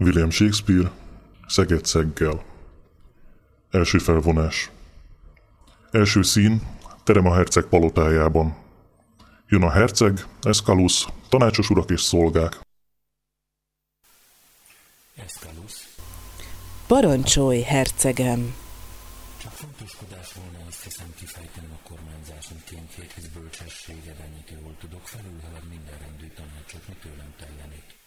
William Shakespeare, Szeged szeggel. Első felvonás. Első szín, terem a herceg palotájában. Jön a herceg, Escalus, tanácsos urak és szolgák. Escalus, Parancsolj, hercegem! csak fontoskodás volna azt hiszem kifejtenem a kormányzásom tényként, hisz bölcsességed ennyit jól tudok, felülhalad minden rendű tanácsot, mi tőlem tellenik.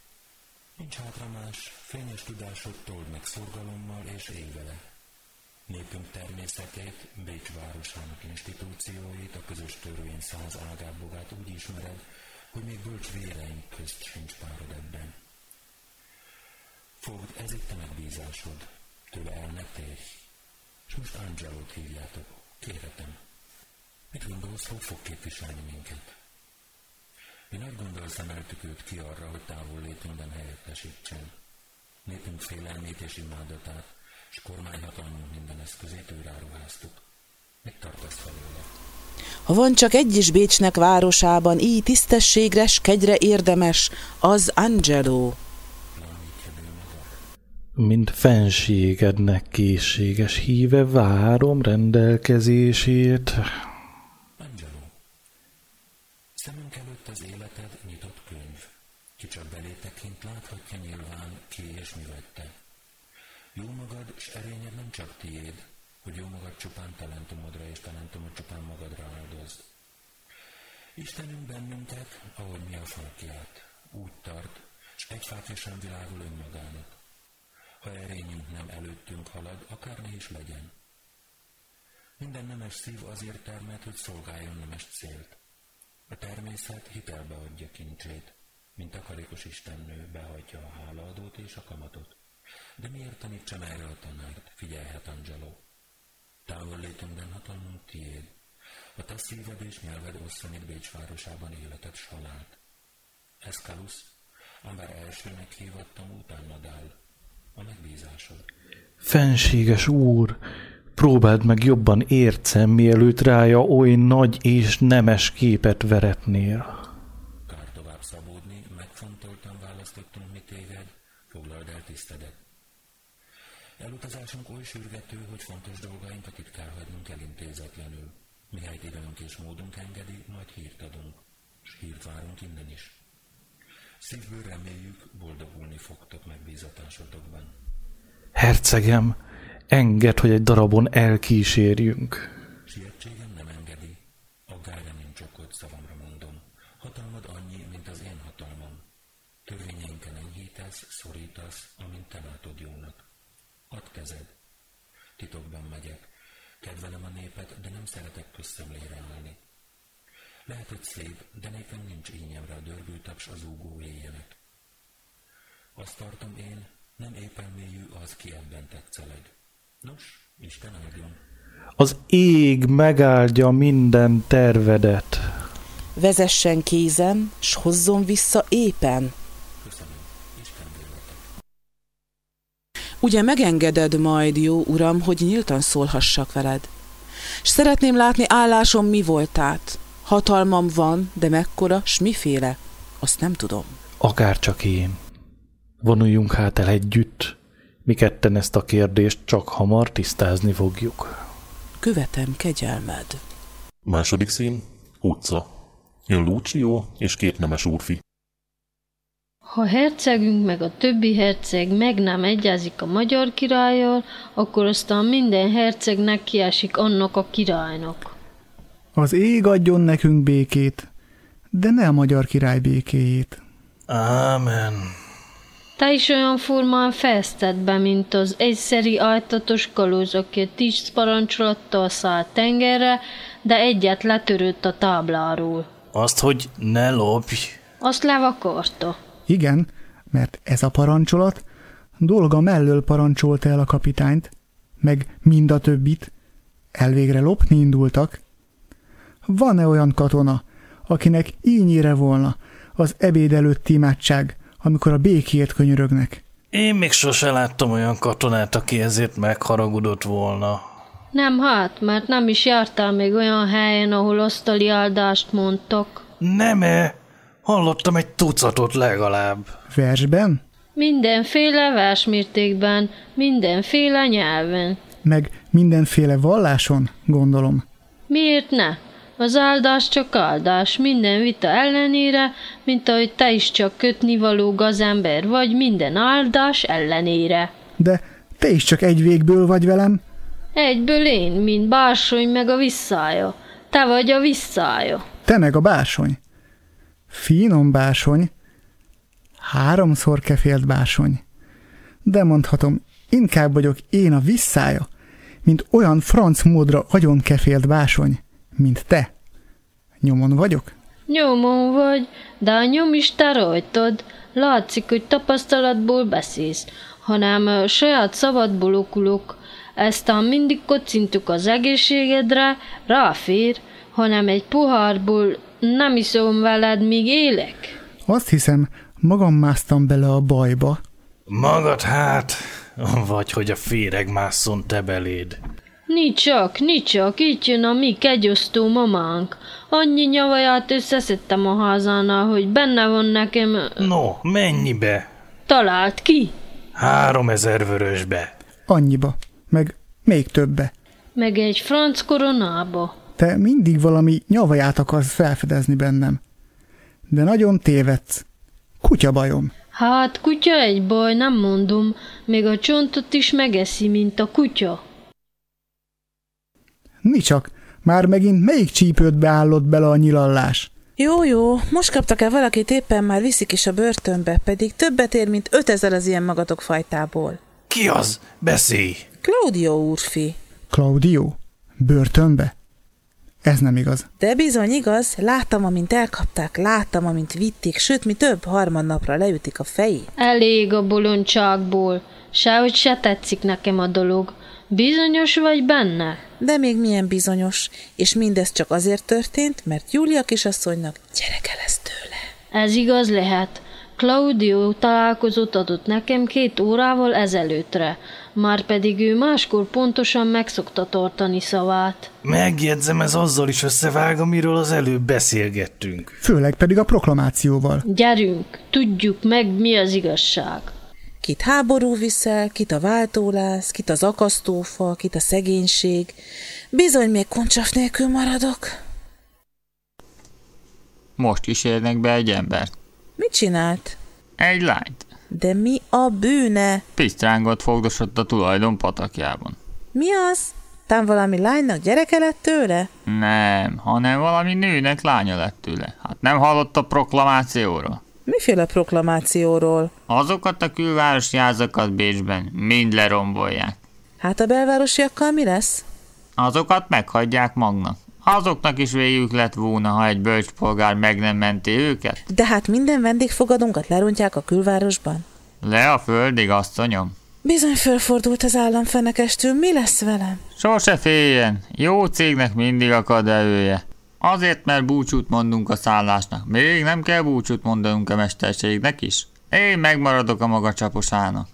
Nincs hátra más, fényes tudásod told meg szorgalommal és élj. Népünk természetét, Bécs városának institúcióit, a közös törvény száz ágábogát úgy ismered, hogy még bölcs véleink közt sincs párod ebben. Fogd, ez itt a megbízásod, tőle el ne térj. És most Angelót hívjátok, kérhetem. Mit gondolsz, hogy fog képviselni minket? Mi nagy gondolsz emeltük őt ki arra, hogy távol létünkben helyettesítsen. Népünk félelmét és imádatát, és kormányhatalmunk minden eszközét őrá ruháztuk. Mit tartasz felőle? Ha van csak egy is Bécsnek városában, így tisztességre, s kegyre érdemes, az Angelo. Mint fenségednek készséges híve várom rendelkezését. Angelo, szemünk előtt az életed nyitott könyv. Ki csak belé tekint, láthatja nyilván ki és mi vagy te. Jó magad és erényed nem csak tiéd, hogy jó magad csupán talentumodra és talentumod csupán magadra áldozd. Istenünk bennünket, ahogy mi a falkját, úgy tart, s egy fákja sem világul önmagának. Ha erényünk nem előttünk halad, akár ne is legyen. Minden nemes szív azért termelt, hogy szolgáljon nemes célt. A természet hitelbe adja kincsét, mint takarékos istennő behagyja a hálaadót és a kamatot. De miért tanítsam erre a tanárt? Figyelhet Angelo. Távol létünkben hatalmunk tiéd. A te szíved és nyelved osszanít Bécs városában életed s halált. Escalus, amivel elsőnek hívattam, utánad áll. A megbízásod. Fenséges úr, próbáld meg jobban értszem, mielőtt rája oly nagy és nemes képet veretnél. Kár tovább szabódni, megfontoltan választottunk mi téged, foglald el tisztedet. Elutazásunk oly sürgető, hogy fontos dolgainkat itt kell hagynunk elintézetlenül. Mihelyt időnk és módunk engedi, majd hírt adunk, s hírt várunk innen is. Szívből reméljük, boldogulni fogtok megbízatásotokban. Hercegem, engedd, hogy egy darabon elkísérjünk. Sietségem nem engedi, aggályra nincs okod, szavamra mondom. Hatalmad annyi, mint az én hatalmam. Törvényeinken enyhítesz, szorítasz, amint te látod jónak. Add kezed. Titokban megyek. Kedvelem a népet, de nem szeretek közszemlére állni. Lehet, hogy szép, de nekem nincs ínyemre a dörgő taps az úgó éjjelek. Azt tartom én, nem éppen mélyű az, ki ebben tetszeleg. Nos, Isten áldjon. Az ég megáldja minden tervedet. Vezessen kézen, s hozzon vissza éppen. Köszönöm. Isten véletek. Ugye megengeded majd, jó uram, hogy nyíltan szólhassak veled. S szeretném látni állásom mi voltát. Hatalmam van, de mekkora, s miféle, azt nem tudom. Akárcsak én. Vonuljunk hát el együtt. Mi ketten ezt a kérdést csak hamar tisztázni fogjuk. Követem kegyelmed. Második szín, utca. Jön Lucio és két nemes úrfi. Ha hercegünk meg a többi herceg meg nem egyezik a magyar királlyal, akkor aztán minden hercegnek kiesik annak a királynak. Az ég adjon nekünk békét, de ne a magyar király békéjét. Ámen. Te is olyan furmán fejezted be, mint az egyszeri ajtatos kalóz, aki a tíz parancsolattal szállt tengerre, de egyet letörött a tábláról. Azt, hogy ne lopj. Azt levakarta. Igen, mert ez a parancsolat dolga mellől parancsolta el a kapitányt, meg mind a többit. Elvégre lopni indultak. Van-e olyan katona, akinek ínyire volna az ebéd előtti imádság, amikor a békért könyörögnek? Én még sose láttam olyan katonát, aki ezért megharagudott volna. Nem hát, mert nem is jártál még olyan helyen, ahol asztali áldást mondtak. Nem-e? Hallottam egy tucatot legalább. Versben? Mindenféle versmértékben, mindenféle nyelven. Meg mindenféle valláson, gondolom. Miért ne? Az áldás csak áldás, minden vita ellenére, mint ahogy te is csak kötni való gazember vagy minden áldás ellenére. De te is csak egy végből vagy velem. Egyből én, mint bársony meg a visszája. Te vagy a visszája. Te meg a bársony. Finom bársony. Háromszor kefélt bársony. De mondhatom, inkább vagyok én a visszája, mint olyan franc módra agyon kefélt bársony, mint te. Nyomon vagyok? Nyomon vagy, de a nyom is te rajtad. Látszik, hogy tapasztalatból beszélsz, hanem ö, saját szabadból okulok. Eztán mindig kocintuk az egészségedre, ráfér, hanem egy pohárból nem iszom veled, míg élek. Azt hiszem, magam másztam bele a bajba. Magad hát, vagy hogy a féreg másszon te beléd. Nicsak, nicsak, itt jön a mi kegyosztó mamánk. Annyi nyavaját összeszedtem a házánál, hogy benne van nekem... No, mennyibe? Talált ki? Három ezer vörösbe. Annyiba, meg még többe. Meg egy franc koronába. Te mindig valami nyavaját akarsz felfedezni bennem. De nagyon tévedsz. Kutya bajom. Hát, kutya egy baj, nem mondom, még a csontot is megeszi, mint a kutya. Mi csak, már megint melyik csípőt állott bele a nyilallás? Jó, jó, most kaptak el valakit éppen már viszik is a börtönbe, pedig többet ér, mint 5000 az ilyen magatok fajtából. Ki az? Beszélj! Claudio úrfi. Claudio? Börtönbe? Ez nem igaz. De bizony igaz, láttam, amint elkapták, láttam, amint vitték, sőt, mi több, harmadnapra leütik a fejét. Elég a bolondságból. Sehogy se tetszik nekem a dolog. Bizonyos vagy benne? De még milyen bizonyos, és mindez csak azért történt, mert Júlia kisasszonynak gyereke lesz tőle. Ez igaz lehet. Claudio találkozót adott nekem két órával ezelőttre, már pedig ő máskor pontosan megszokta tartani szavát. Megjegyzem, ez azzal is összevág, amiről az előbb beszélgettünk. Főleg pedig a proklamációval. Gyerünk, tudjuk meg, mi az igazság. Kit háború viszel, kit a váltólász, kit az akasztófa, kit a szegénység. Bizony még koncsav nélkül maradok. Most kísérnek be egy embert. Mit csinált? Egy lányt. De mi a bűne? Pisztrángot fogdosott a tulajdon patakjában. Mi az? Tán valami lánynak gyereke lett tőle? Nem, hanem valami nőnek lánya lett tőle. Hát nem hallott a proklamációról? Miféle proklamációról? Azokat a külvárosi házakat Bécsben mind lerombolják. Hát a belvárosiakkal mi lesz? Azokat meghagyják magnak. Azoknak is végük lett volna, ha egy bölcspolgár meg nem menti őket. De hát minden vendégfogadónkat lerontják a külvárosban. Le a földig, asszonyom. Bizony fölfordult az államfenekestől, mi lesz velem? Sose féljen, jó cégnek mindig akad elője. Azért, mert búcsút mondunk a szállásnak. Még nem kell búcsút mondanunk a mesterségnek is. Én megmaradok a maga csaposának.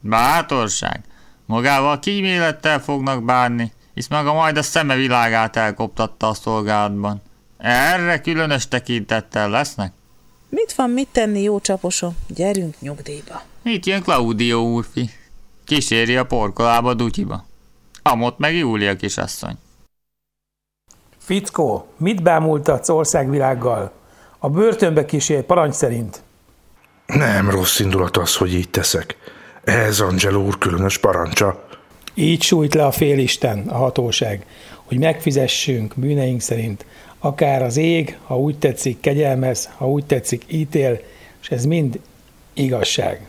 Bátorság. Magával kímélettel fognak bánni, hisz maga majd a szeme világát elkoptatta a szolgálatban. Erre különös tekintettel lesznek. Mit van mit tenni, jó csaposom? Gyerünk nyugdíjba. Itt jön Claudio úrfi. Kíséri a porkolába dutyiba. Amott meg Júlia kisasszony. Fickó, mit bámultatsz országvilággal? A börtönbe kísér parancs szerint. Nem rossz indulat az, hogy így teszek. Ez Angelo úr különös parancsa. Így sújt le a félisten, a hatóság, hogy megfizessünk bűneink szerint. Akár az ég, ha úgy tetszik, kegyelmez, ha úgy tetszik, ítél, és ez mind igazság.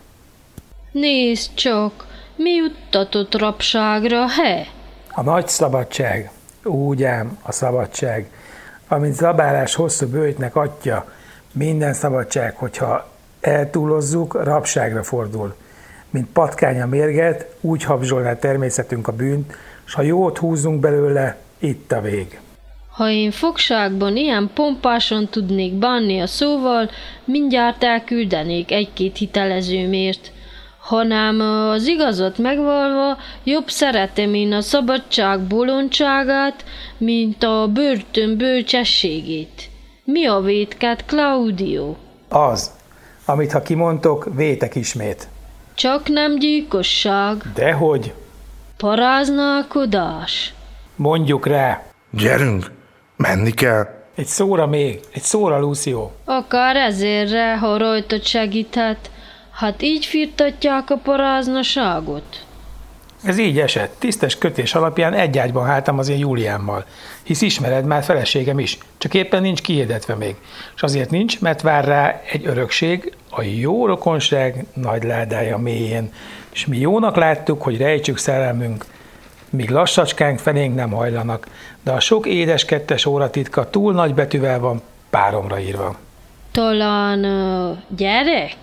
Nézd csak, mi juttatott rabságra, he? A nagy szabadság, úgy ám a szabadság, amint zabálás hosszú bőjtnek atya, minden szabadság, hogyha eltúlozzuk, rabságra fordul. Mint patkány a mérget, úgy habzsolná természetünk a bűnt, s ha jót húzunk belőle, itt a vég. Ha én fogságban ilyen pompásan tudnék bánni a szóval, mindjárt elküldenék egy-két hitelezőmért. Hanem az igazat megvalva, jobb szeretem én a szabadság bolondságát, mint a börtön bölcsességét. Mi a vétkát, Claudio? Az, Amit ha kimondtok, vétek ismét. Csak nem gyilkosság, Dehogy? paráználkodás. Mondjuk rá. Gyerünk, menni kell. Egy szóra még, egy szóra, Lucio. Akár ezérre, ha rajtad segíthet. Hát így firtatják a paráznaságot. Ez így esett. Tisztes kötés alapján egy ágyban háltam az én Júliámmal. Hisz ismered már feleségem is, csak éppen nincs kihirdetve még. És azért nincs, mert vár rá egy örökség, a jó rokonság nagy ládája mélyén. És mi jónak láttuk, hogy rejtsük szerelmünk, míg lassacskánk felénk nem hajlanak, de a sok édes kettes óratitka túl nagy betűvel van páromra írva. Talán uh, gyerek?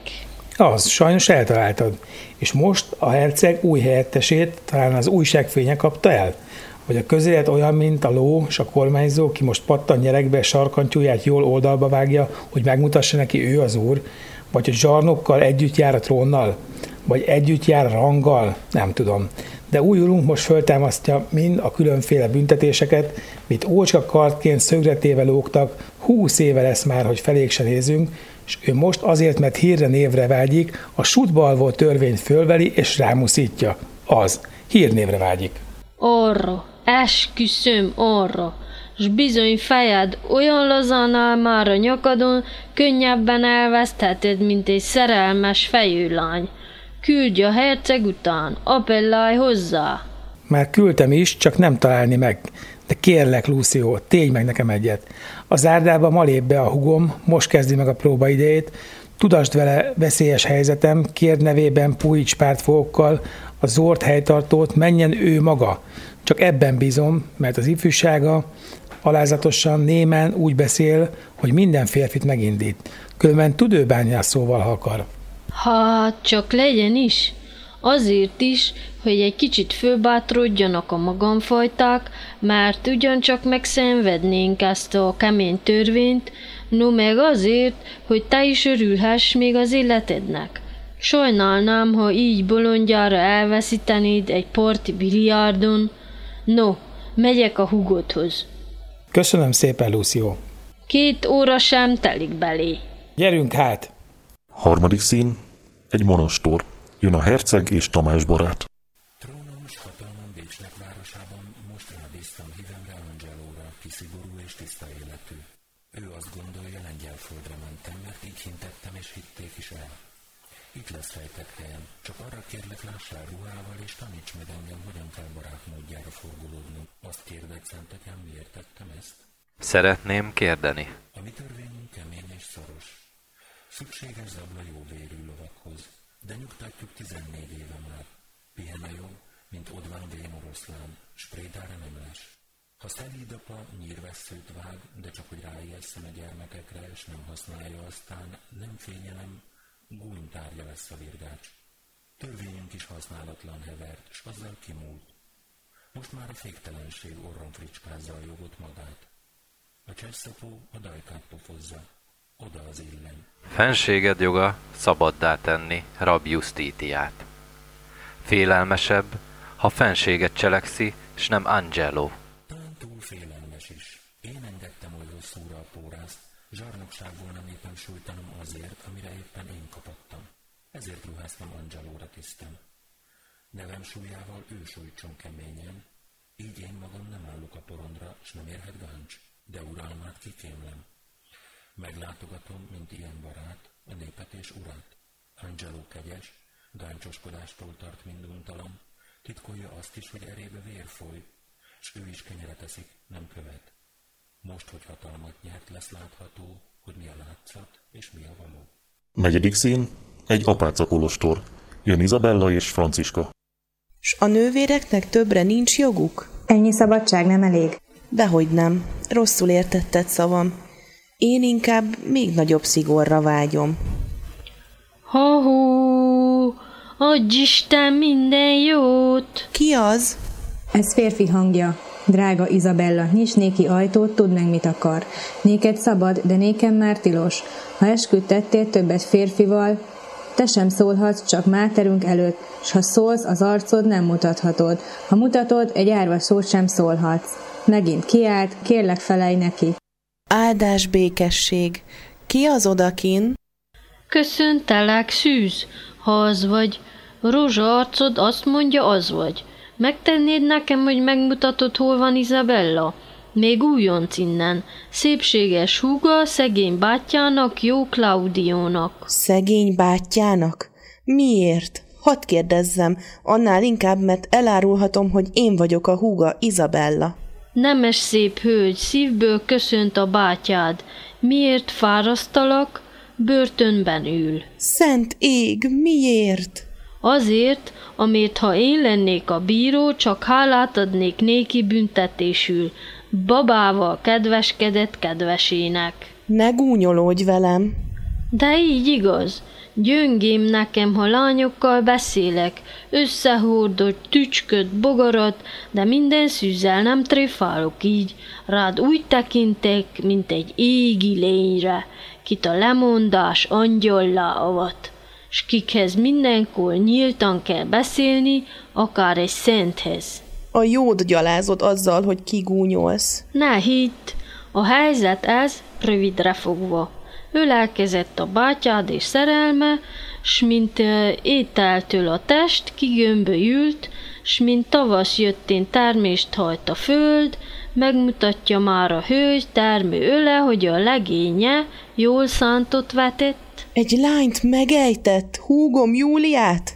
Az, sajnos eltaláltad. És most a herceg új helyettesét talán az újságfénye kapta el? Vagy a közélet olyan, mint a ló és a kormányzó, ki most pattan nyerekbe sarkantyúját jól oldalba vágja, hogy megmutassa neki ő az úr? Vagy hogy zsarnokkal együtt jár a trónnal? Vagy együtt jár a ranggal? Nem tudom. De új urunk most föltámasztja mind a különféle büntetéseket, mit ócska kartként szögretével lógtak, húsz éve lesz már, hogy felék se nézünk, és ő most azért, mert hírre névre vágyik, a sutbalvó törvényt fölveli és rámuszítja. Az, hírnévre vágyik. Arra, esküszöm arra, s bizony fejed olyan lazán áll már a nyakadon, könnyebben elvesztheted, mint egy szerelmes fejőlány. Küldj a herceg után, appellálj hozzá. Már küldtem is, csak nem találni meg. De kérlek, Lucio, tégy meg nekem egyet. A zárdába ma lép be a hugom, most kezdi meg a próba idejét, tudasd vele veszélyes helyzetem, kérd nevében pújíts pártfogokkal, a zord helytartót, menjen ő maga. Csak ebben bízom, mert az ifjúsága alázatosan, némen úgy beszél, hogy minden férfit megindít. Különben tud ő bánni szóval, ha akar. Hát csak legyen is. Azért is, hogy egy kicsit fölbátrodjanak a magamfajták, mert ugyancsak megszenvednénk ezt a kemény törvényt, no meg azért, hogy te is örülhess még az életednek. Sajnálnám, ha így bolondjára elveszítenéd egy parti biliárdon. No, megyek a hugodhoz. Köszönöm szépen, Lucio. Két óra sem telik belé. Gyerünk hát! Harmadik szín, egy monostor. Jön a herceg és Tamás barát. Trónom és hatalmam Bécsnek városában most rábíztam hívemre Angelóra, aki szigorú és tiszta életű. Ő azt gondolja, lengyel földre mentem, mert így hintettem és hitték is el. Itt lesz rejtett helyem, csak arra kérlek lássál ruhával és taníts meg engem, hogyan kell barát módjára. Azt kérded, szentekem, miért tettem ezt? Szeretném kérdeni. A mi törvényünk kemény és szoros. Szükséges zabla jó vérű lovakhoz, de nyugtatjuk 14 éve már. Pihene jó, mint odván vén oroszlán, sprédára nem les. Ha szelíd apa nyírvesszőt vág, de csak hogy ráijesszen a gyermekekre, és nem használja aztán, nem fényelem, gúnytárja lesz a virgács. Törvényünk is használatlan hevert, s azzal kimúlt. Most már a féktelenség orron fricskázza a jogot magát. A cseszapó a dajkát pofozza, oda az illen. Fenséged joga szabaddá tenni rab Justitiát. Félelmesebb, ha fenséget cselekszi, s nem Angelo. Talán túl félelmes is. Én engedtem oly hosszúra a pórászt, zsarnokságból nem éppen sújtanom azért, amire éppen én kapattam. Ezért ruháztam Angelóra tisztem. Nevem súlyával ő sújtson keményen, így én magam nem állok a porondra, s nem érhet gáncs, de uralmát kikémlem. Meglátogatom, mint ilyen barát, a népet és urat. Angelo kegyes, gáncsoskodástól tart minduntalan, titkolja azt is, hogy erébe vér foly, s ő is kenyeret eszik, nem követ. Most, hogy hatalmat nyert, lesz látható, hogy mi a látszat és mi a való. Negyedik szín, egy apáca kolostor. Jön Izabella és Franciska. S a nővéreknek többre nincs joguk? Ennyi szabadság nem elég. Dehogy nem. Rosszul értetted szavam. Én inkább még nagyobb szigorra vágyom. Ha-hó, adj Isten minden jót! Ki az? Ez férfi hangja. Drága Izabella, nyisd néki ajtót, tudd meg, mit akar. Néked szabad, de nékem már tilos. Ha esküdt tettél többet férfival, te sem szólhatsz, csak máterünk előtt, s ha szólsz, az arcod nem mutathatod. Ha mutatod, egy árva szót sem szólhatsz. Megint kiállt, kérlek felej neki. Áldás békesség. Ki az odakin? Köszöntelek, szűz, ha az vagy. Rózsa arcod azt mondja, az vagy. Megtennéd nekem, hogy megmutatod, hol van Izabella? Még újonc innen. Szépséges húga szegény bátyjának, jó Klaudiónak. Szegény bátyjának? Miért? Hadd kérdezzem, annál inkább, mert elárulhatom, hogy én vagyok a húga, Izabella. Nemes szép hölgy, szívből köszönt a bátyád. Miért fárasztalak? Börtönben ül. Szent ég, miért? Azért, amit ha én lennék a bíró, csak hálát adnék néki büntetésül. Babával kedveskedett kedvesének. Ne gúnyolódj velem. De így igaz. Gyöngém nekem, ha lányokkal beszélek, összehordott, tücsköt, bogarat, de minden szűzzel nem tréfálok így. Rád úgy tekintek, mint egy égi lényre, kit a lemondás angyollá avat s kikhez mindenkor nyíltan kell beszélni, akár egy szenthez. A jód gyalázod azzal, hogy kigúnyolsz. Ne hidd, a helyzet ez, rövidre fogva. Ölelkezett a bátyád és szerelme, s mint ételtől a test kigömbölyült, s mint tavasz jöttén termést hajt a föld, megmutatja már a hölgy termő öle, hogy a legénye jól szántott vetett, egy lányt megejtett, húgom Júliát?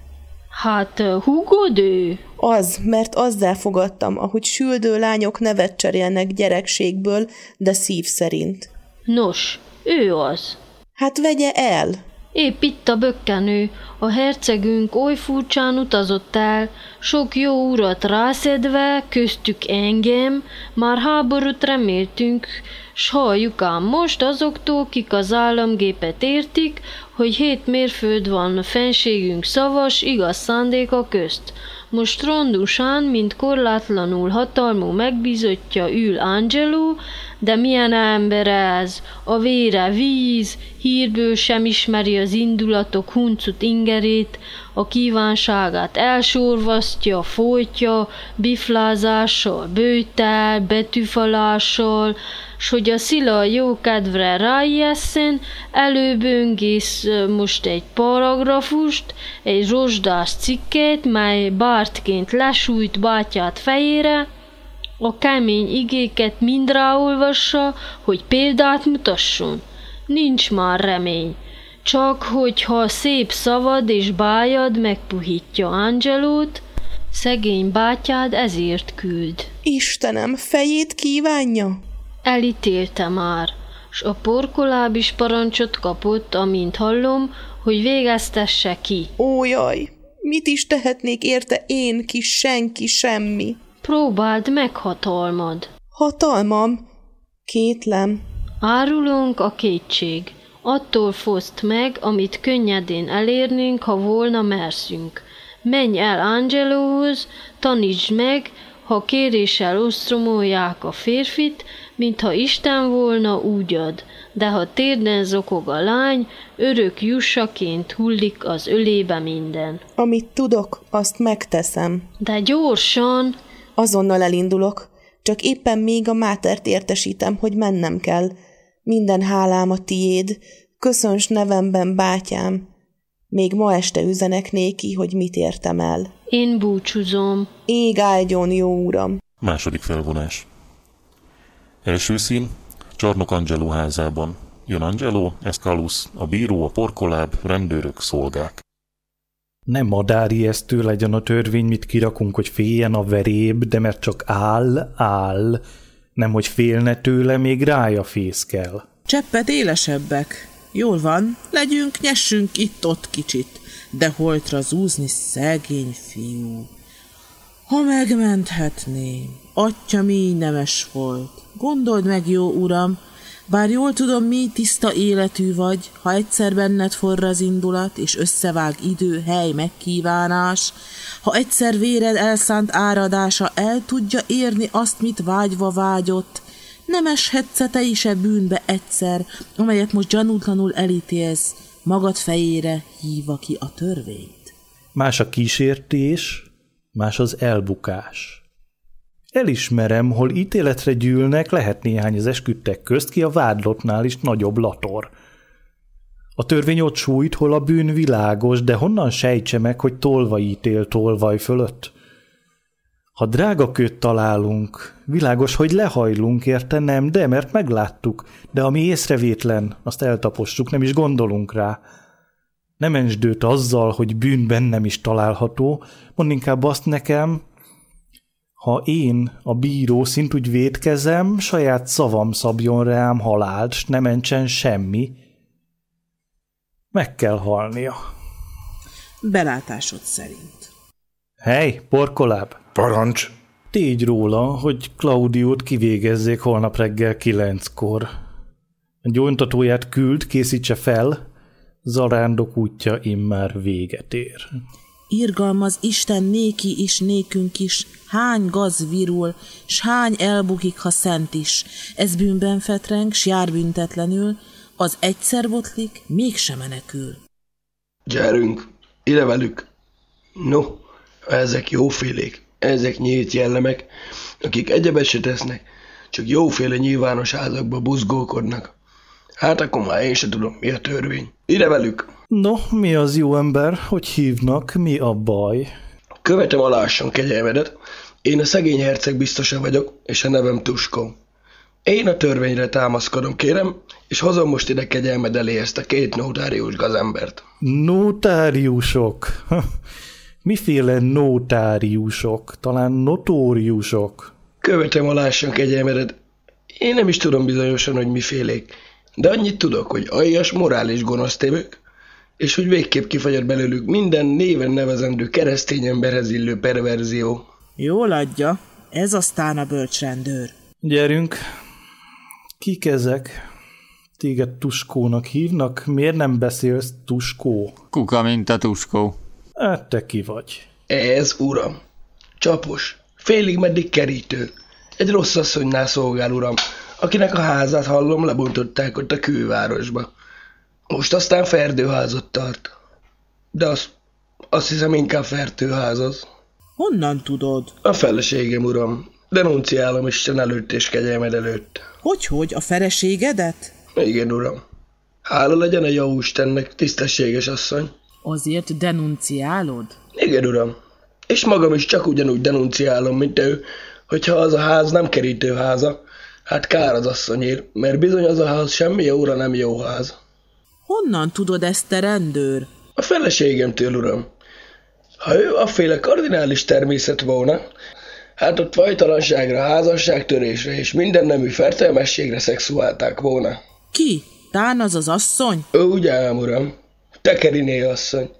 Hát, húgod ő? Az, mert azzal fogadtam, ahogy süldő lányok nevet cserélnek gyerekségből, de szív szerint. Nos, ő az. Hát vegye el. Épp itt a bökkenő, a hercegünk oly furcsán utazott el, sok jó urat rászedve, köztük engem, már háborút reméltünk, s halljuk ám most azoktól, kik az államgépet értik, hogy hét mérföld van fenségünk szavas, igaz szándéka közt. Most rondusán, mint korlátlanul hatalmú megbízottja ül Angelo, de milyen ember ez? A vére víz, hírből sem ismeri az indulatok huncut ingerét, a kívánságát elsorvasztja, folytja, biflázással, bőtel, betűfalással, s hogy a szila jó kedvre ráijesszen, előböngész most egy paragrafust, egy rozsdás cikket, mely bártként lesújt bátyát fejére, a kemény igéket mind ráolvassa, hogy példát mutasson. Nincs már remény, csak hogyha szép szavad és bájad megpuhítja Angelót, szegény bátyád ezért küld. Istenem, fejét kívánja? Elítélte már, s a porkoláb is parancsot kapott, amint hallom, hogy végeztesse ki. Ó, jaj, mit is tehetnék érte én, ki senki, semmi? Próbáld meg hatalmad. Hatalmam? Kétlem. Árulunk a kétség. Attól foszt meg, amit könnyedén elérnénk, ha volna merszünk. Menj el Angelóhoz, tanítsd meg, ha kéréssel ostromolják a férfit, mintha Isten volna úgy ad, de ha térden zokog a lány, örök jussaként hullik az ölébe minden. Amit tudok, azt megteszem. De gyorsan! Azonnal elindulok, csak éppen még a mátert értesítem, hogy mennem kell. Minden hálám a tiéd, köszöns nevemben, bátyám. Még ma este üzenek néki, hogy mit értem el. Én búcsúzom. Ég áldjon, jó uram! Második felvonás. Első szín, Csarnok Angelo házában. Jön Angelo, Escalus, a bíró, a porkoláb, rendőrök, szolgák. Nem madári legyen a törvény, mit kirakunk, hogy féljen a veréb, de mert csak áll, áll, nem hogy félne tőle, még rája fészkel. Cseppet élesebbek. Jól van, legyünk, nyessünk itt-ott kicsit, de holtra zúzni szegény fiú. Ha megmenthetném, atya mi nemes volt. Gondold meg, jó uram, bár jól tudom, mi tiszta életű vagy, ha egyszer benned forr az indulat, és összevág idő, hely, megkívánás, ha egyszer véred elszánt áradása el tudja érni azt, mit vágyva vágyott, nem eshetsz te is e bűnbe egyszer, amelyet most gyanútlanul elítélsz, magad fejére hívva ki a törvényt. Más a kísértés, más az elbukás. Elismerem, hol ítéletre gyűlnek, lehet néhány az esküdtek közt, ki a vádlottnál is nagyobb lator. A törvény ott sújt, hol a bűn világos, de honnan sejtse meg, hogy tolva ítél tolvaj fölött? Ha drága köt találunk, világos, hogy lehajlunk érte, nem, de mert megláttuk, de ami észrevétlen, azt eltapossuk, nem is gondolunk rá. Nem ensdőt azzal, hogy bűn bennem is található, mondd inkább azt nekem, ha én, a bíró szintúgy védkezem, saját szavam szabjon rám halált, s ne mentsen semmi, meg kell halnia. Belátásod szerint. Hely, porkoláb! Parancs! Tégy róla, hogy Klaudiót kivégezzék holnap reggel kilenckor. A gyóntatóját küld, készítse fel, zarándok útja immár véget ér. Irgalmaz Isten néki is, nékünk is, hány gaz virul, s hány elbukik, ha szent is. Ez bűnben fetreng, s jár büntetlenül, az egyszer botlik, mégsem menekül. Gyerünk, ide velük. No, ezek jófélék, ezek nyílt jellemek, akik egyebet se tesznek, csak jóféle nyilvános házakba buzgókodnak. Hát akkor már én se tudom, mi a törvény. Ide velük! No, mi az jó ember, hogy hívnak, mi a baj? Követem a lásson kegyelmedet. Én a szegény herceg biztosa vagyok, és a nevem Tuskó. Én a törvényre támaszkodom, kérem, és hozom most ide kegyelmed elé ezt a két notárius gazembert. Notáriusok? Miféle notáriusok? Talán notóriusok? Követem a lásson kegyelmedet. Én nem is tudom bizonyosan, hogy mifélék, de annyit tudok, hogy aljas, morális gonosztévők, és hogy végképp kifagyott belőlük minden néven nevezendő keresztény emberhez illő perverzió. Jól adja, ez aztán a bölcsrendőr. Gyerünk, kik ezek? Téged Tuskónak hívnak? Miért nem beszélsz Tuskó? Kuka, mint a Tuskó. Hát te ki vagy? Ez, uram, csapos, félig meddig kerítő. Egy rossz asszonynál szolgál, uram, akinek a házát hallom, lebontották ott a kővárosba. Most aztán ferdőházat tart. De az, azt hiszem inkább fertőházaz. Honnan tudod? A feleségem, uram. Denunciálom Isten előtt és kegyelmed előtt. Hogy-hogy, a feleségedet? Igen, uram. Hála legyen a jó Istennek, tisztességes asszony. Azért denunciálod? Igen, uram. És magam is csak ugyanúgy denunciálom, mint ő, hogyha az a ház nem kerítőháza. Hát kár az asszonyért, mert bizony az a ház semmi jóra nem jó ház. Honnan tudod ezt, te rendőr? A feleségemtől, uram. Ha ő afféle kardinális természet volna, hát ott vajtalanságra, házasságtörésre és minden nemű fertelmességre szexuálták volna. Ki? Tán az az asszony? Úgy ám, uram. Tekeriné asszony.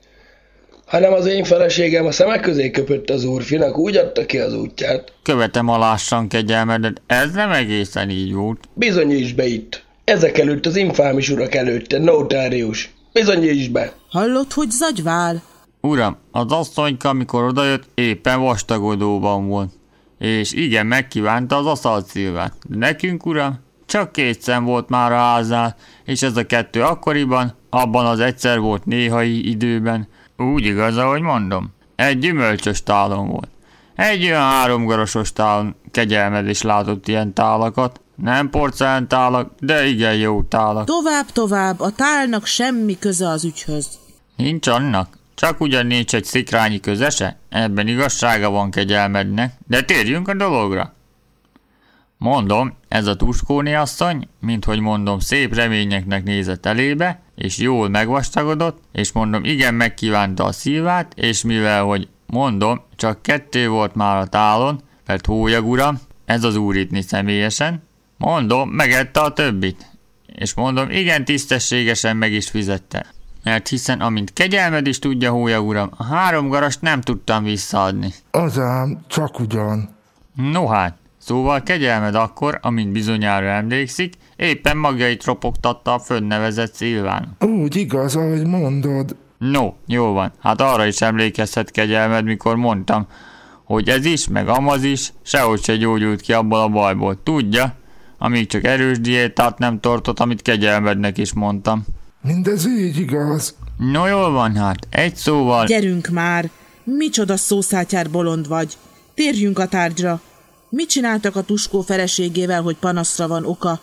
Hanem az én feleségem a szemek közé köpött az úrfinak, úgy adta ki az útját. Követem a lássan kegyelmedet, ez nem egészen így volt. Bizonyíts be itt. Ezek előtt az infámis urak előtte, notárius. Bizonyíts be. Hallott, hogy zagyvál? Uram, az asszonyka, amikor odajött, éppen vastagodóban volt. És igen, megkívánta az aszalt szilvát. De nekünk, uram, csak két szem volt már a háznál, és ez a kettő akkoriban, abban az egyszer volt néhai időben. Úgy igaz, ahogy mondom. Egy gyümölcsös tálon volt. Egy olyan háromgarosos tálon kegyelmed is látott ilyen tálakat. Nem porcelán tálak, de igen jó tálak. Tovább, tovább, a tálnak semmi köze az ügyhöz. Nincs annak. Csak ugyan nincs egy szikrányi közese, ebben igazsága van kegyelmednek, de térjünk a dologra. Mondom, ez a tuskóni asszony, mint hogy mondom, szép reményeknek nézett elébe, és jól megvastagodott, és mondom, igen, megkívánta a szívát, és mivel, hogy mondom, csak kettő volt már a tálon, mert hólyag uram, ez az úritni személyesen, mondom, megette a többit, és mondom, igen, tisztességesen meg is fizette. Mert hiszen, amint kegyelmed is tudja, hólyag uram, a három garast nem tudtam visszaadni. Az ám, csak ugyan. No hát, Szóval kegyelmed akkor, amint bizonyára emlékszik, éppen magjait ropogtatta a fönnevezett Szilván. Úgy igaz, ahogy mondod. No, jó van, hát arra is emlékezhet kegyelmed, mikor mondtam, hogy ez is, meg amaz is, sehogy se gyógyult ki abból a bajból. Tudja, amíg csak erős diétát nem tartott, amit kegyelmednek is mondtam. Mindez így igaz. No jól van hát, egy szóval... Gyerünk már! Micsoda szószátyár bolond vagy! Térjünk a tárgyra! Mit csináltak a tuskó feleségével, hogy panaszra van oka?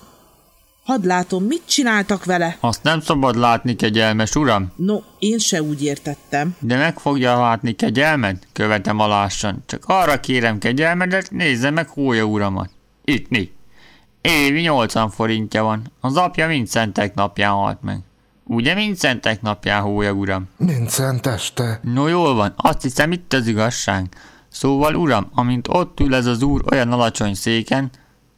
Hadd látom, mit csináltak vele? Azt nem szabad látni, kegyelmes uram. No, én se úgy értettem. De meg fogja látni kegyelmed? Követem alássan. Csak arra kérem kegyelmedet, nézze meg Hója uramat. Itt mi? Évi 80 forintja van. Az apja mind szentek napján halt meg. Ugye mind szentek napján, Hója uram? Mind szent este. No jól van, azt hiszem itt az igazság. Szóval uram, amint ott ül ez az úr olyan alacsony széken,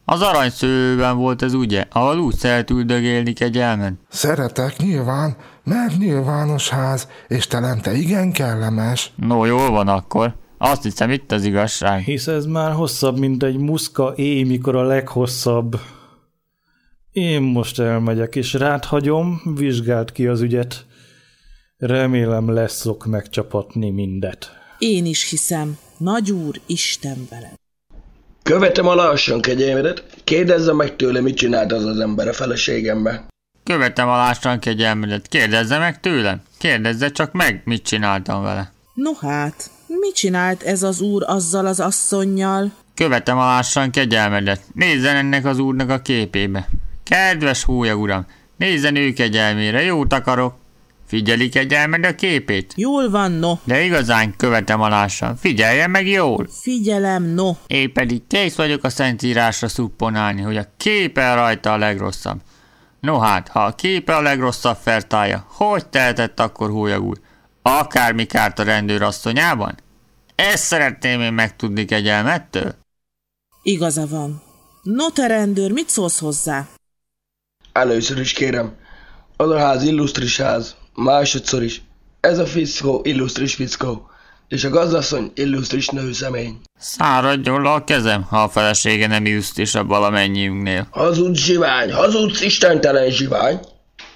az aranyszőben volt ez ugye, ahol úgy szeret üldögélni kegyelmen. Szeretek nyilván, mert nyilvános ház, és telente igen kellemes. No jól van akkor. Azt hiszem itt az igazság. Hisz ez már hosszabb, mint egy muszka éj, mikor a leghosszabb. Én most elmegyek, és rád hagyom, vizsgáld ki az ügyet. Remélem lesz szok megcsapatni mindet. Én is hiszem. Nagy úr, Isten veled. Követem a lassan kegyelmedet, kérdezze meg tőle, mit csinált az az ember a feleségemmel. Követem a lássan kegyelmedet. Kérdezze meg tőlem. Kérdezze csak meg, mit csináltam vele. No hát, mit csinált ez az úr azzal az asszonnyal? Követem a lássan kegyelmedet. Nézzen ennek az úrnak a képébe. Kedves húja uram, nézzen ő kegyelmére, jót akarok. Figyeli kegyelmed a képét? Jól van, no. De igazán követem a lássan. Figyeljen meg jól. Figyelem, no. Én pedig kész vagyok a szentírásra szupponálni, hogy a képe rajta a legrosszabb. No hát, ha a képe a legrosszabb fertája, hogy tehetett akkor hólyag úr? Akármi kárt a rendőr asszonyában? Ezt szeretném én megtudni kegyelmettől? Igaza van. No te rendőr, mit szólsz hozzá? Először is kérem, az a ház illusztris ház, másodszor is. Ez a fickó illusztris fickó, és a gazdasszony illusztris nőszemény. Száradjon le a kezem, ha a felesége nem illusztrisabb valamennyiünknél. Hazudsz zsivány, hazudsz istentelen zsivány.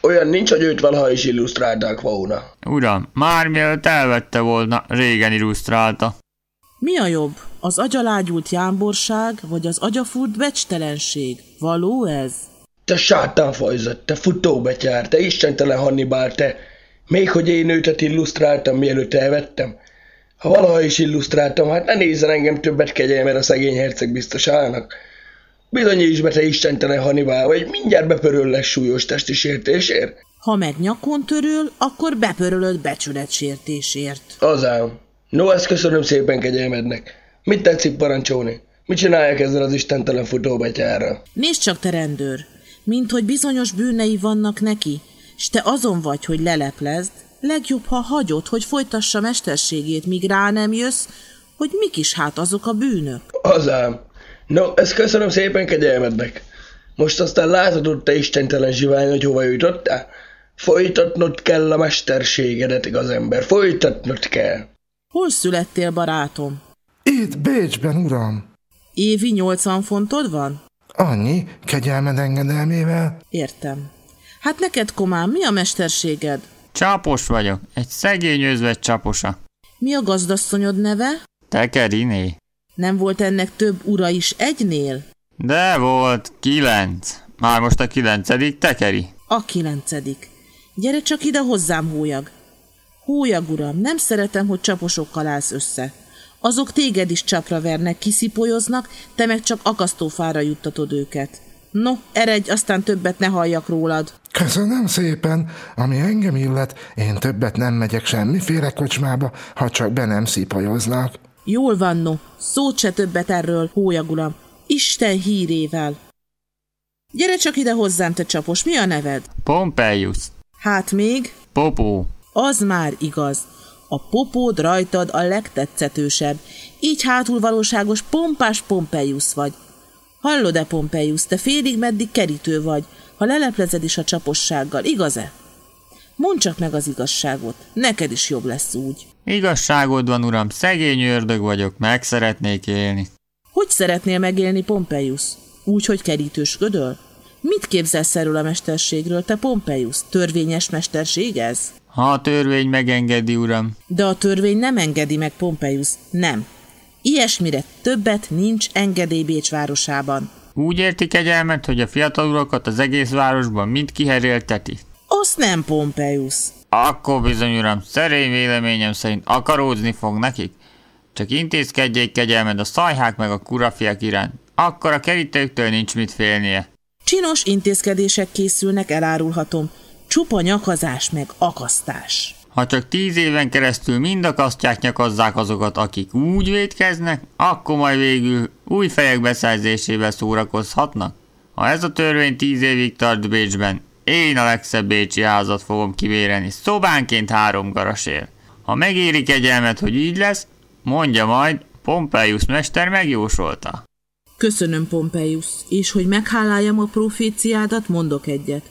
Olyan nincs, hogy őt valaha is illusztrálták volna. Uram, már mielőtt elvette volna, régen illusztrálta. Mi a jobb? Az agyalágyult jámborság, vagy az agyafurt becstelenség? Való ez? Te sátánfajzat, te futóbetyár, te istentelen Hannibal, te! Még hogy én őtet illusztráltam, mielőtt elvettem? Ha valaha is illusztráltam, hát ne nézzen engem többet kegyelmet a szegény herceg biztosának. Bizonyíts be, te istentelen Hannibal, vagy mindjárt bepöröl lesz súlyos testi sértésért. Ha meg nyakon töröl, akkor bepörölöd becsületsértésért. Az ám. No, ezt köszönöm szépen kegyelmednek. Mit tetszik parancsolni? Mit csinálják ezzel az istentelen futóbetyárral? Nézd csak, te rendőr! Mint hogy bizonyos bűnei vannak neki, s te azon vagy, hogy leleplezd, legjobb, ha hagyod, hogy folytassa mesterségét, míg rá nem jössz, hogy mik is hát azok a bűnök. Az ám. No, ezt köszönöm szépen kegyelmednek. Most aztán látod, te istentelen zsivány, hogy hova jutottál? Folytatnod kell a mesterségedet, igaz ember, folytatnod kell. Hol születtél, barátom? Itt Bécsben, uram. Évi 80 fontod van? Annyi, kegyelmed engedelmével. Értem. Hát neked, komám, mi a mesterséged? Csápos vagyok, egy szegény özvegy csáposa. Mi a gazdasszonyod neve? Tekeriné. Nem volt ennek több ura is egynél? De volt, kilenc. Már most a kilencedik tekeri. A kilencedik. Gyere csak ide hozzám, hólyag. Hólyag, uram, nem szeretem, hogy csaposokkal állsz össze. Azok téged is csapra vernek, kiszipolyoznak, te meg csak akasztófára juttatod őket. No, eredj, aztán többet ne halljak rólad. Köszönöm szépen, ami engem illet, én többet nem megyek semmiféle kocsmába, ha csak be nem szipajoznak. Jól van, no, szót se többet erről, hólyag uram. Isten hírével. Gyere csak ide hozzám, te csapos, mi a neved? Pompeius. Hát még? Popó. Az már igaz. A popód rajtad a legtetszetősebb. Így hátul valóságos pompás Pompeius vagy. Hallod-e, Pompeius, te félig meddig kerítő vagy, ha leleplezed is a csapossággal, igaz-e? Mondd csak meg az igazságot, neked is jobb lesz úgy. Igazságod van, uram, szegény ördög vagyok, meg szeretnék élni. Hogy szeretnél megélni, Pompeius? Úgy, hogy kerítősködöl? Mit képzelsz erről a mesterségről, te Pompeius? Törvényes mesterség ez? Ha a törvény megengedi, uram. De a törvény nem engedi meg, Pompeius, nem. Ilyesmire többet nincs engedély Bécs városában. Úgy érti kegyelmet, hogy a fiatal urakat az egész városban mind kiherélteti? Azt nem, Pompeius. Akkor bizony, uram, szerény véleményem szerint akaródzni fog nekik. Csak intézkedjék kegyelmed a szajhák meg a kurafiak iránt. Akkor a kerítőktől nincs mit félnie. Csinos intézkedések készülnek, elárulhatom. Csupa nyakazás meg akasztás. Ha csak tíz éven keresztül mind akasztják nyakazzák azokat, akik úgy védkeznek, akkor majd végül új fejek beszerzésével szórakozhatnak. Ha ez a törvény tíz évig tart Bécsben, én a legszebb bécsi házat fogom kivéreni, szobánként három garasér. Ha megéri kegyelmet, hogy így lesz, mondja majd, Pompeius mester megjósolta. Köszönöm, Pompeius, és hogy megháláljam a proféciádat, mondok egyet.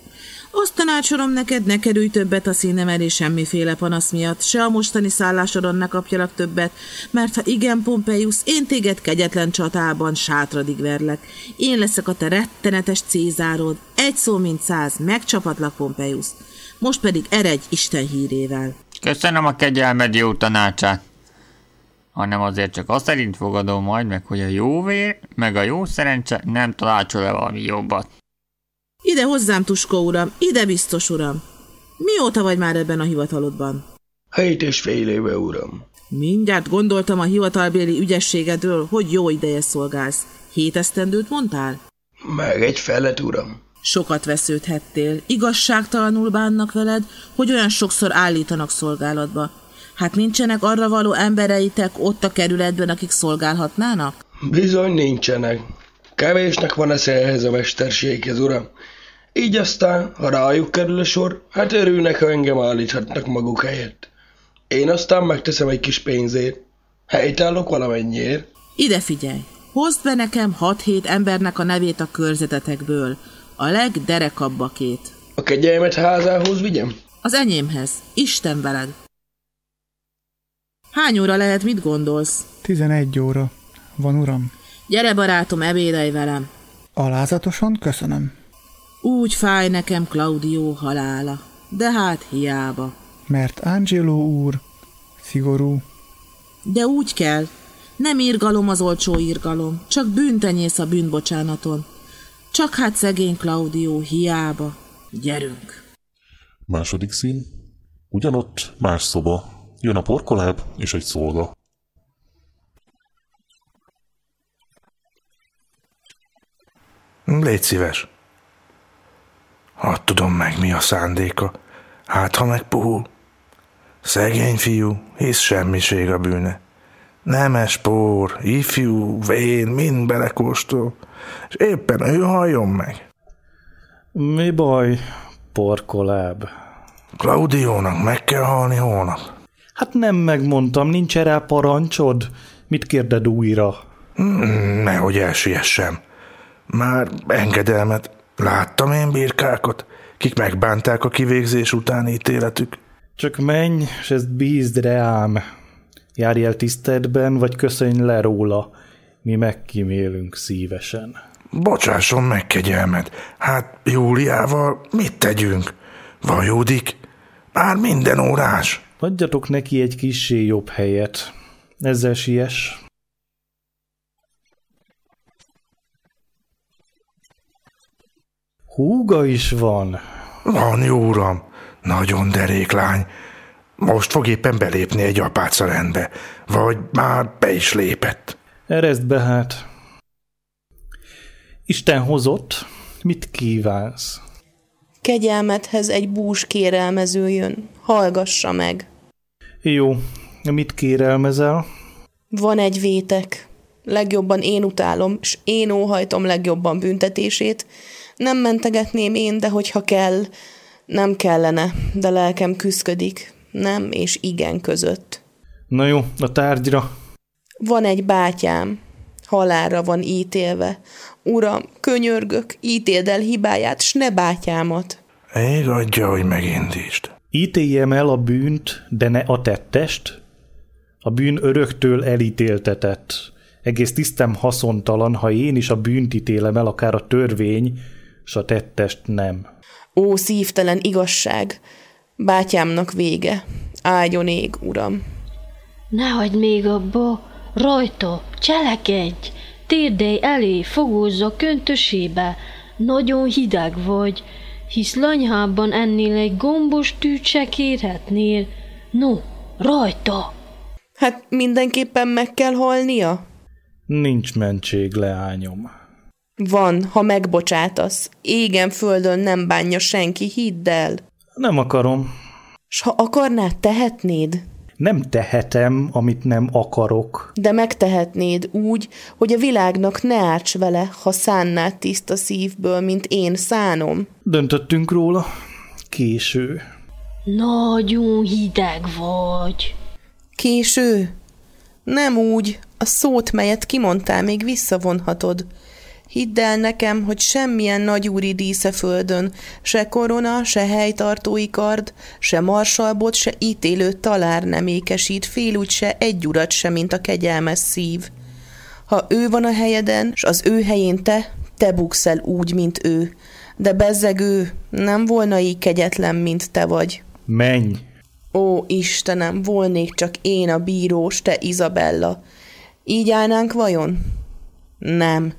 Azt tanácsolom neked, ne kerülj többet a színem elé semmiféle panasz miatt, se a mostani szállásodon ne kapjalak többet, mert ha igen, Pompeius, én téged kegyetlen csatában sátradig verlek. Én leszek a te rettenetes Cézárod, egy szó mint száz, megcsapatlak, Pompeius. Most pedig eredj Isten hírével. Köszönöm a kegyelmed jó tanácsát. Hanem azért csak azt szerint fogadom majd meg, hogy a jó vér, meg a jó szerencse nem tanácsol-e valami jobbat. Ide hozzám, Tuskó uram, ide biztos uram. Mióta vagy már ebben a hivatalodban? Hét és fél éve, uram. Mindjárt gondoltam a hivatalbéli ügyességedről, hogy jó ideje szolgálsz. Hét esztendőt mondtál? Meg egy felet, uram. Sokat vesződhettél. Igazságtalanul bánnak veled, hogy olyan sokszor állítanak szolgálatba. Hát nincsenek arra való embereitek ott a kerületben, akik szolgálhatnának? Bizony nincsenek. Kevésnek van esze ehhez a mesterséghez, uram. Így aztán, ha rájuk kerül a sor, hát örülnek, ha engem állíthatnak maguk helyett. Én aztán megteszem egy kis pénzért. Helytállok valamennyiért. Ide figyelj! Hozd be nekem 6-7 embernek a nevét a körzetetekből. A legderekabbakét. A kegyelmet házához vigyem? Az enyémhez. Isten veled. Hány óra lehet, mit gondolsz? 11 óra. Van, uram. Gyere, barátom, ebédelj velem. Alázatosan köszönöm. Úgy fáj nekem Claudio halála, de hát hiába. Mert Angelo úr szigorú. De úgy kell. Nem írgalom az olcsó írgalom, csak bűntenyész a bűnbocsánaton. Csak hát szegény Claudio hiába. Gyerünk! Második szín. Ugyanott más szoba. Jön a porkoláb és egy szolga. Légy szíves. Hadd tudom meg, mi a szándéka. Hát, ha megpuhul. Szegény fiú, hisz semmiség a bűne. Nemes por, ifjú, vén, mind belekóstol, és éppen ő halljon meg. Mi baj, porkoláb? Klaudiónak meg kell halni holnap. Hát nem megmondtam, nincs erre parancsod? Mit kérded újra? Hmm, nehogy elsiessem. Már engedelmet. Láttam én birkákat, kik megbánták a kivégzés utáni ítéletük. Csak menj, és ezt bízd reám. Járj el tiszteletben, vagy köszönj le róla. Mi megkímélünk szívesen. Bocsásson meg, kegyelmed. Hát Júliával mit tegyünk? Vajódik? Már minden órás. Adjatok neki egy kissé jobb helyet. Ezzel siess. Húga is van. Van, jó uram. Nagyon derék lány. Most fog éppen belépni egy apáca rendbe. Vagy már be is lépett. Erezd be hát. Isten hozott. Mit kívánsz? Kegyelmethez egy bús kérelmező jön. Hallgassa meg. Jó. Mit kérelmezel? Van egy vétek. Legjobban én utálom, és én óhajtom legjobban büntetését. Nem mentegetném én, de hogyha kell, nem kellene, de lelkem küszködik. Nem és igen között. Na jó, a tárgyra. Van egy bátyám, halálra van ítélve. Uram, könyörgök, ítéld el hibáját, s ne bátyámat. Ég adja, hogy megindítsd. Ítéljem el a bűnt, de ne a tettest? A bűn öröktől elítéltetett. Egész tisztem haszontalan, ha én is a bűnt ítélem el, akár a törvény, s a tettest nem. Ó, szívtelen igazság! Bátyámnak vége. Áldjon ég, uram! Ne hagyd még abba! Rajta! Cselekedj! Térdelj elé, fogózz a köntösébe! Nagyon hideg vagy, hisz lanyhában ennél egy gombos tűt se kérhetnél. No, rajta! Hát mindenképpen meg kell halnia? Nincs mentség, leányom. Van, ha megbocsátasz. Égen földön nem bánja senki, hidd el. Nem akarom. S ha akarnád, tehetnéd? Nem tehetem, amit nem akarok. De megtehetnéd úgy, hogy a világnak ne árts vele, ha szánnád tiszta szívből, mint én szánom. Döntöttünk róla. Késő. Nagyon hideg vagy. Késő? Nem úgy, a szót, melyet kimondtál, még visszavonhatod. Hidd el nekem, hogy semmilyen nagyúri dísze földön, se korona, se helytartói kard, se marsalbot, se ítélő talár nem ékesít, fél úgy se egy urat se, mint a kegyelmes szív. Ha ő van a helyeden, s az ő helyén te, te buksz el úgy, mint ő. De bezzeg ő, nem volna így kegyetlen, mint te vagy. Menj! Ó, Istenem, volnék csak én a bírós, te Izabella. Így állnánk vajon? Nem.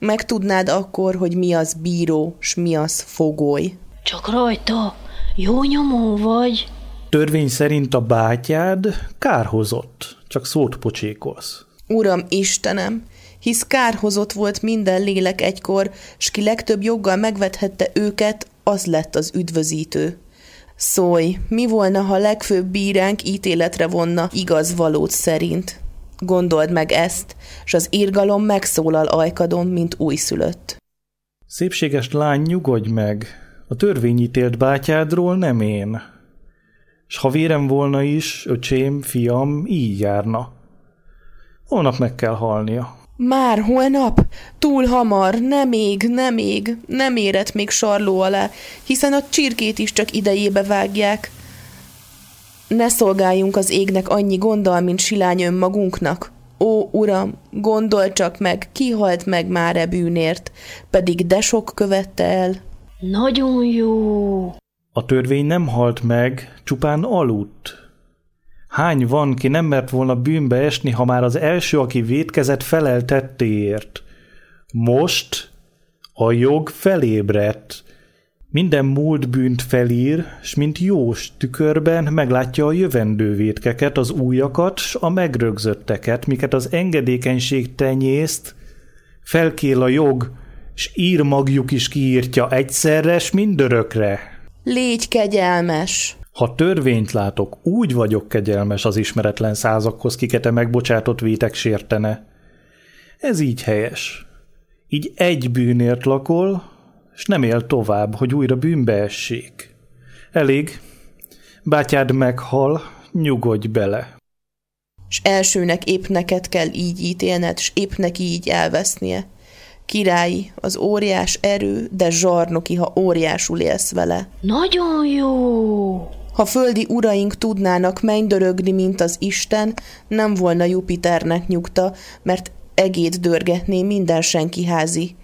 Megtudnád akkor, hogy mi az bíró, s mi az fogoly. Csak rajta, jó nyomó vagy. Törvény szerint a bátyád kárhozott, csak szót pocsékolsz. Uram Istenem, hisz kárhozott volt minden lélek egykor, s ki legtöbb joggal megvethette őket, az lett az üdvözítő. Szólj, mi volna, ha legfőbb bíránk ítéletre vonna igaz valót szerint? Gondold meg ezt, s az irgalom megszólal ajkadon, mint újszülött. Szépséges lány, nyugodj meg! A törvényítélt bátyádról nem én. S ha vérem volna is, öcsém, fiam, így járna. Holnap meg kell halnia. Már holnap? Túl hamar, nem még, nem még, nem érett még sarló alá, hiszen a csirkét is csak idejébe vágják. Ne szolgáljunk az égnek annyi gonddal, mint silány önmagunknak. Ó, uram, gondolj csak meg, ki halt meg már e bűnért, pedig de sok követte el. Nagyon jó. A törvény nem halt meg, csupán aludt. Hány van, ki nem mert volna bűnbe esni, ha már az első, aki vétkezett, feleltettéért? Most a jog felébredt. Minden múlt bűnt felír, s mint jós tükörben meglátja a jövendő vétkeket, az újakat, s a megrögzötteket, miket az engedékenység tenyészt, felkél a jog, s ír magjuk is kiírtja egyszerre, s mindörökre. Légy kegyelmes! Ha törvényt látok, úgy vagyok kegyelmes az ismeretlen százakhoz, kikete megbocsátott vétek sértene. Ez így helyes. Így egy bűnért lakol, s nem él tovább, hogy újra bűnbe essék. Elég, bátyád meghal, nyugodj bele. S elsőnek épp neked kell így ítélned, s épp neki így elvesznie. Királyi, az óriás erő, de zsarnoki, ha óriásul élsz vele. Nagyon jó! Ha földi uraink tudnának mennydörögni, mint az Isten, nem volna Jupiternek nyugta, mert egét dörgetné minden senki házi.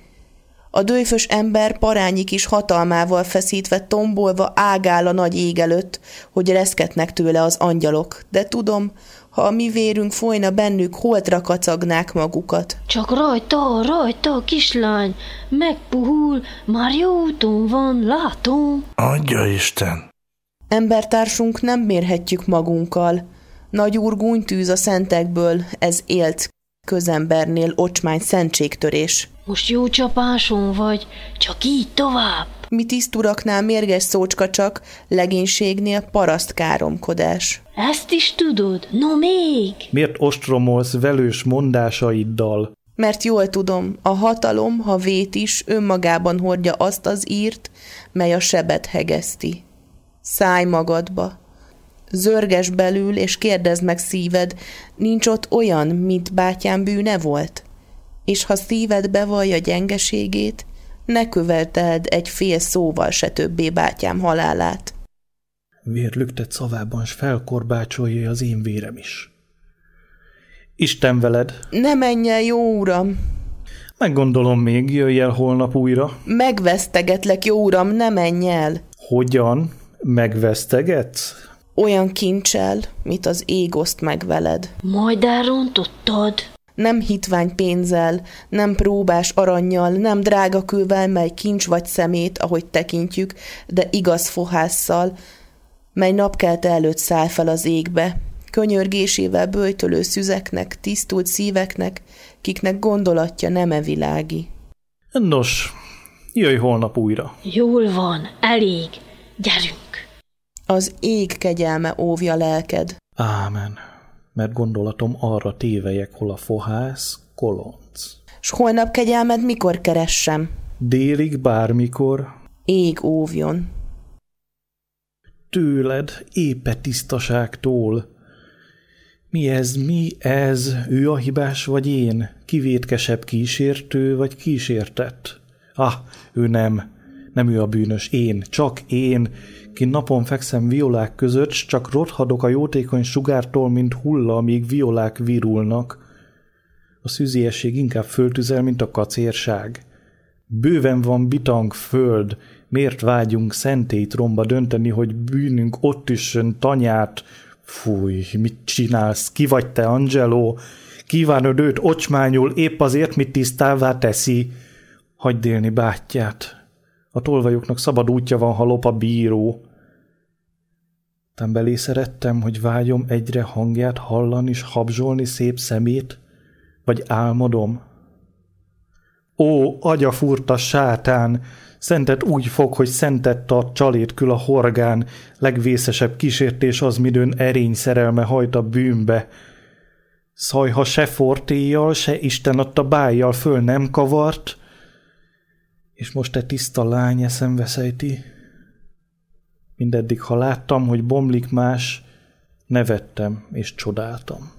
A dőfös ember parányi kis hatalmával feszítve tombolva ágál a nagy ég előtt, hogy reszketnek tőle az angyalok, de tudom, ha a mi vérünk folyna bennük, holtra kacagnák magukat. Csak rajta, rajta, kislány, megpuhul, már jó úton van, látom. Adja Isten! Embertársunk nem mérhetjük magunkkal. Nagy úr gúnytűz a szentekből, ez élt közembernél ocsmány szentségtörés. Most jó csapáson vagy, csak így tovább. Mi tiszturaknál mérges szócska csak, legénységnél paraszt káromkodás. Ezt is tudod? No még! Miért ostromolsz velős mondásaiddal? Mert jól tudom, a hatalom, ha vét is, önmagában hordja azt az írt, mely a sebet hegeszti. Szállj magadba. Zörges belül, és kérdezd meg szíved, nincs ott olyan, mint bátyám bűne volt? És ha szíved bevallja gyengeségét, ne követeld egy fél szóval se többé bátyám halálát. Vérlüktet szavában, s felkorbácsolja az én vérem is. Isten veled! Ne menj el, jó uram! Meggondolom még, jöjj el holnap újra. Megvesztegetlek, jó uram, ne menj el! Hogyan? Megvesztegetsz? Olyan kincsel, mit az ég oszt meg veled. Majd elrontottad? Nem hitvány pénzzel, nem próbás aranyjal, nem drága kővel, mely kincs vagy szemét, ahogy tekintjük, de igaz fohásszal, mely napkelte előtt száll fel az égbe, könyörgésével böjtölő szüzeknek, tisztult szíveknek, kiknek gondolatja nem e világi. Nos, jöjj holnap újra. Jól van, elég. Gyerünk. Az ég kegyelme óvja lelked. Ámen, mert gondolatom arra tévejek, hol a fohász, kolonc. S holnap kegyelmed mikor keressem? Délig bármikor. Ég óvjon. Tőled, éppe tisztaságtól. Mi ez, mi ez? Ő a hibás, vagy én? Kivétkesebb kísértő, vagy kísértett? Ah, ő nem. Nem ő a bűnös, én, csak én, ki napon fekszem violák között, s csak rothadok a jótékony sugártól, mint hulla, amíg violák virulnak. A szűziesség inkább föltüzel, mint a kacérság. Bőven van bitang föld, miért vágyunk szentét romba dönteni, hogy bűnünk ott üssön tanyát? Fúj, mit csinálsz? Ki vagy te, Angelo? Kívánod őt ocsmányul, épp azért, mit tisztává teszi. Hagyd élni bátyját. A tolvajoknak szabad útja van, ha lop a bíró. Tán belé szerettem, hogy vágyom egyre hangját hallani és habzsolni szép szemét, vagy álmodom. Ó, agyafurta sátán, szentet úgy fog, hogy szentet tart csalét kül a horgán, legvészesebb kísértés az, midőn erény szerelme hajt a bűnbe. Szajha se fortéjjal, se Isten adta bájjal föl nem kavart, és most te tiszta lány eszem veszejti. Mindeddig, ha láttam, hogy bomlik más, nevettem és csodáltam.